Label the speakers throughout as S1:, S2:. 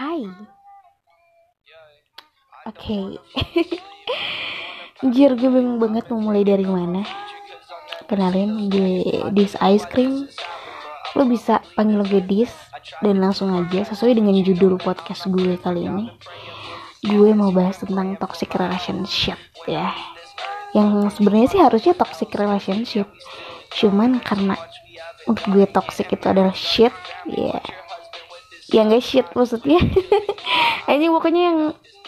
S1: Hai. Oke. Jir gue bingung banget mau mulai dari mana. Kenalin gue Dis Ice Cream. Lo bisa panggil gue Dis dan langsung aja sesuai dengan judul podcast gue kali ini. Gue mau bahas tentang toxic relationship ya. Yang sebenarnya sih harusnya toxic relationship. Cuman karena untuk gue toxic itu adalah shit, ya. Yeah ya nggak shit maksudnya. Ini pokoknya yang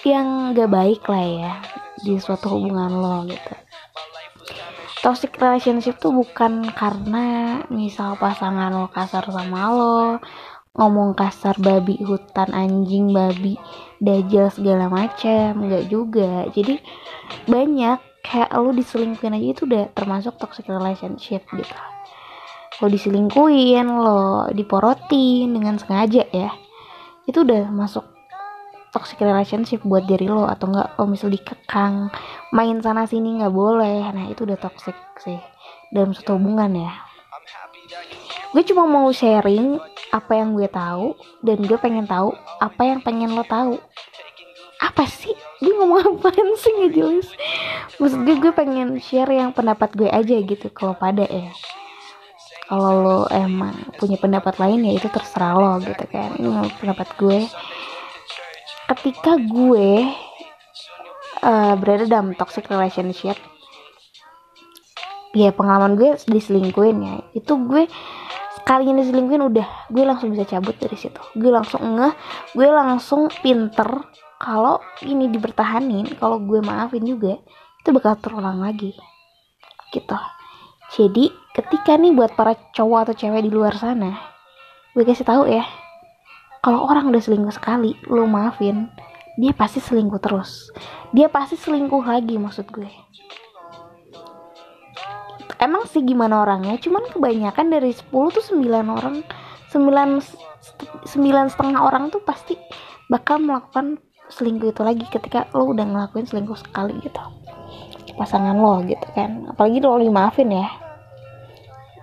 S1: yang gak baik lah ya di suatu hubungan lo gitu. Toxic relationship tuh bukan karena misal pasangan lo kasar sama lo ngomong kasar babi hutan anjing babi dajal segala macam nggak juga. Jadi banyak kayak lo diselingkuhin aja itu udah termasuk toxic relationship gitu lo diselingkuhin lo diporotin dengan sengaja ya itu udah masuk toxic relationship buat diri lo atau enggak lo misal dikekang main sana sini nggak boleh. Nah itu udah toxic sih dalam satu hubungan ya. Gue cuma mau sharing apa yang gue tahu dan gue pengen tahu apa yang pengen lo tahu. Apa sih? Gue ngomong apaan sih? Nggak jelas. Maksud gue gue pengen share yang pendapat gue aja gitu kalau pada ya kalau lo emang punya pendapat lain ya itu terserah lo gitu kan. Ini pendapat gue. Ketika gue uh, berada dalam toxic relationship ya pengalaman gue diselingkuin ya. Itu gue sekali ini diselingkuin udah gue langsung bisa cabut dari situ. Gue langsung ngeh gue langsung pinter. Kalau ini dipertahanin kalau gue maafin juga itu bakal terulang lagi. Gitu jadi ketika nih buat para cowok atau cewek di luar sana, gue kasih tahu ya, kalau orang udah selingkuh sekali, lo maafin, dia pasti selingkuh terus. Dia pasti selingkuh lagi maksud gue. Emang sih gimana orangnya, cuman kebanyakan dari 10 tuh 9 orang, 9 9 setengah orang tuh pasti bakal melakukan selingkuh itu lagi ketika lo udah ngelakuin selingkuh sekali gitu pasangan lo gitu kan apalagi lo dimaafin ya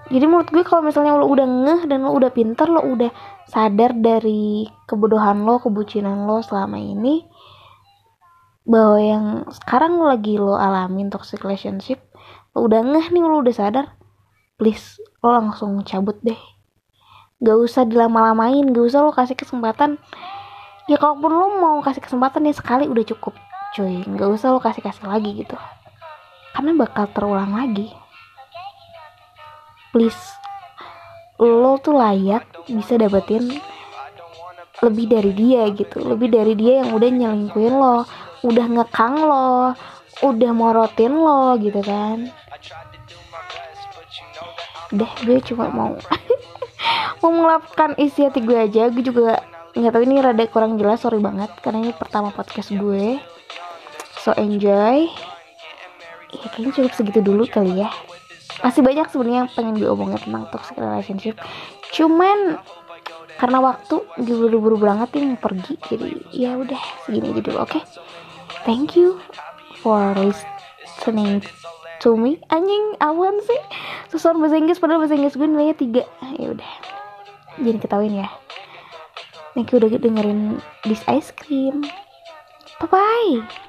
S1: jadi menurut gue kalau misalnya lo udah ngeh dan lo udah pinter lo udah sadar dari kebodohan lo kebucinan lo selama ini bahwa yang sekarang lo lagi lo alamin toxic relationship lo udah ngeh nih lo udah sadar please lo langsung cabut deh. Gak usah dilama-lamain gak usah lo kasih kesempatan. Ya kalaupun lo mau kasih kesempatan ya sekali udah cukup cuy. Gak usah lo kasih kasih lagi gitu. Karena bakal terulang lagi please lo tuh layak bisa dapetin lebih dari dia gitu. Lebih dari dia yang udah nyelingkuin lo udah ngekang lo udah morotin lo gitu kan. Deh gue cuma mau mau melakukan isi hati gue aja. Gue juga nggak tahu ini rada kurang jelas sorry banget karena ini pertama podcast gue. So enjoy. Ya kayaknya cukup segitu dulu kali ya masih banyak sebenarnya yang pengen gue omongin tentang toxic relationship. Cuman karena waktu buru-buru banget mau pergi jadi ya udah segini aja dulu oke? Okay? thank you for listening to me. Anjing awan sih? Susah bahasa Inggris padahal bahasa Inggris gue nilainya tiga. Ya udah jadi ketahuin ya. Thank you udah dengerin this ice cream. Bye bye